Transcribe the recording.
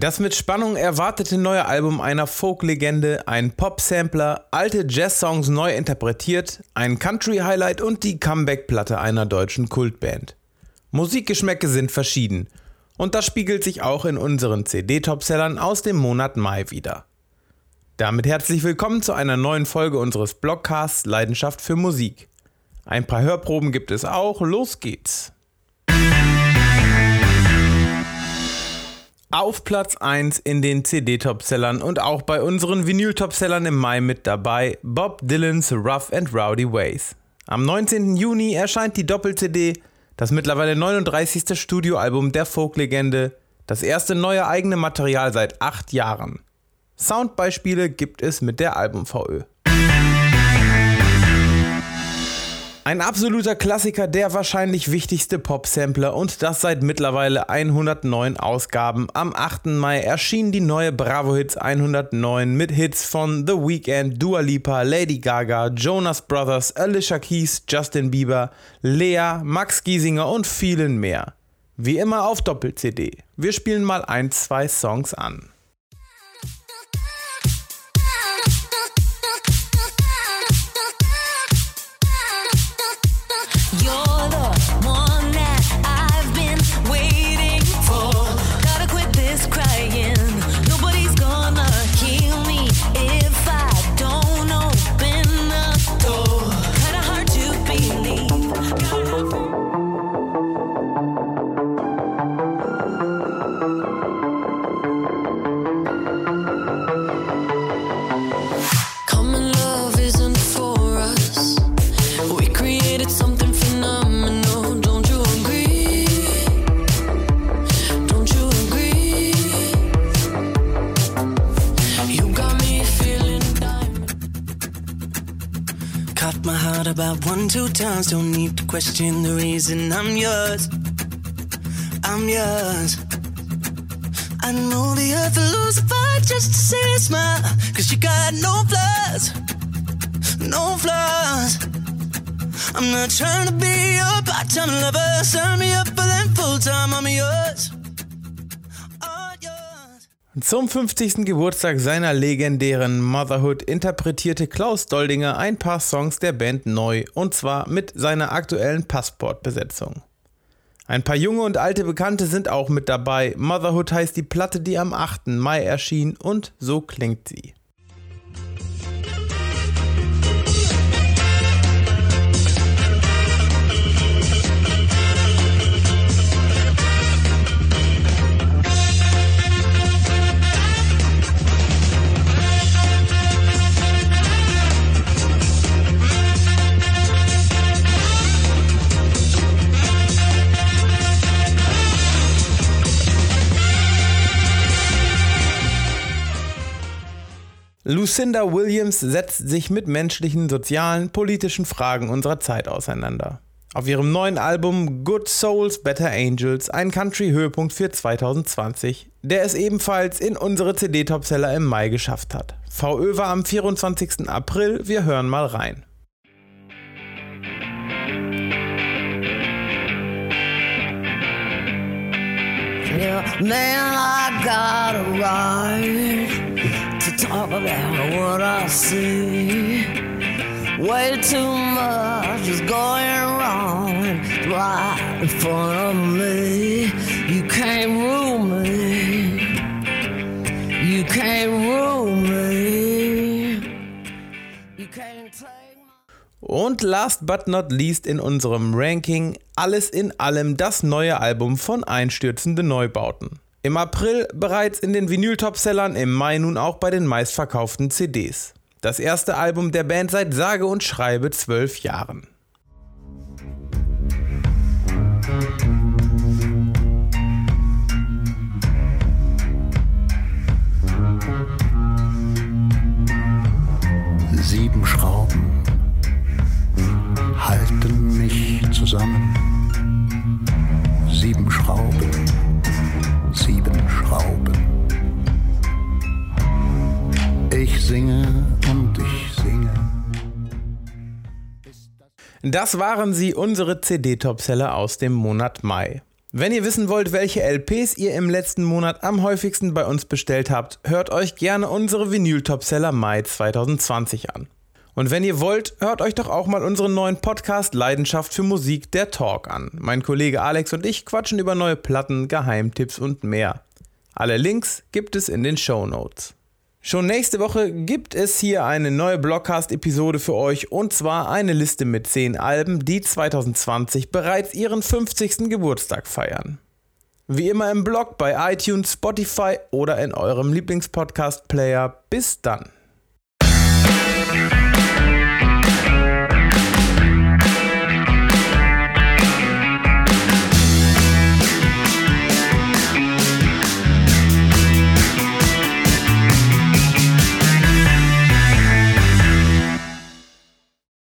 Das mit Spannung erwartete neue Album einer Folk-Legende, ein Pop-Sampler, alte Jazz-Songs neu interpretiert, ein Country-Highlight und die Comeback-Platte einer deutschen Kultband. Musikgeschmäcke sind verschieden und das spiegelt sich auch in unseren CD-Topsellern aus dem Monat Mai wieder. Damit herzlich willkommen zu einer neuen Folge unseres Blogcasts Leidenschaft für Musik. Ein paar Hörproben gibt es auch, los geht's! Auf Platz 1 in den CD-Topsellern und auch bei unseren Vinyl-Topsellern im Mai mit dabei Bob Dylans Rough and Rowdy Ways. Am 19. Juni erscheint die Doppel-CD, das mittlerweile 39. Studioalbum der Folklegende, das erste neue eigene Material seit acht Jahren. Soundbeispiele gibt es mit der Album-VÖ. Ein absoluter Klassiker, der wahrscheinlich wichtigste Pop-Sampler und das seit mittlerweile 109 Ausgaben. Am 8. Mai erschien die neue Bravo Hits 109 mit Hits von The Weeknd, Dua Lipa, Lady Gaga, Jonas Brothers, Alicia Keys, Justin Bieber, Lea, Max Giesinger und vielen mehr. Wie immer auf Doppel-CD. Wir spielen mal ein, zwei Songs an. About one, two times. Don't need to question the reason I'm yours. I'm yours. I know the earth will lose a fight just to see a smile. Cause you got no flaws, no flaws. I'm not trying to be your part-time lover. Sign me up for them full-time. I'm yours. Zum 50. Geburtstag seiner legendären Motherhood interpretierte Klaus Doldinger ein paar Songs der Band neu und zwar mit seiner aktuellen Passportbesetzung. Ein paar junge und alte Bekannte sind auch mit dabei. Motherhood heißt die Platte, die am 8. Mai erschien und so klingt sie. Lucinda Williams setzt sich mit menschlichen, sozialen, politischen Fragen unserer Zeit auseinander. Auf ihrem neuen Album Good Souls, Better Angels ein Country-Höhepunkt für 2020, der es ebenfalls in unsere CD-Topseller im Mai geschafft hat. VÖ war am 24. April, wir hören mal rein. Yeah, man, I got a ride. to talk about what I see. Way too much is going wrong right in front of me. You can't rule me. You can't rule me. You can't take Und last but not least in unserem Ranking alles in allem das neue Album von Einstürzende Neubauten. Im April bereits in den Vinyl-Topsellern, im Mai nun auch bei den meistverkauften CDs. Das erste Album der Band seit sage und schreibe zwölf Jahren. Sieben Schrauben halten mich zusammen. Sieben Schrauben Schrauben. Ich singe und ich singe. Das waren sie, unsere CD-Topseller aus dem Monat Mai. Wenn ihr wissen wollt, welche LPs ihr im letzten Monat am häufigsten bei uns bestellt habt, hört euch gerne unsere Vinyl-Topseller Mai 2020 an. Und wenn ihr wollt, hört euch doch auch mal unseren neuen Podcast Leidenschaft für Musik, der Talk an. Mein Kollege Alex und ich quatschen über neue Platten, Geheimtipps und mehr. Alle Links gibt es in den Show Notes. Schon nächste Woche gibt es hier eine neue Blogcast-Episode für euch und zwar eine Liste mit 10 Alben, die 2020 bereits ihren 50. Geburtstag feiern. Wie immer im Blog, bei iTunes, Spotify oder in eurem Lieblingspodcast-Player. Bis dann.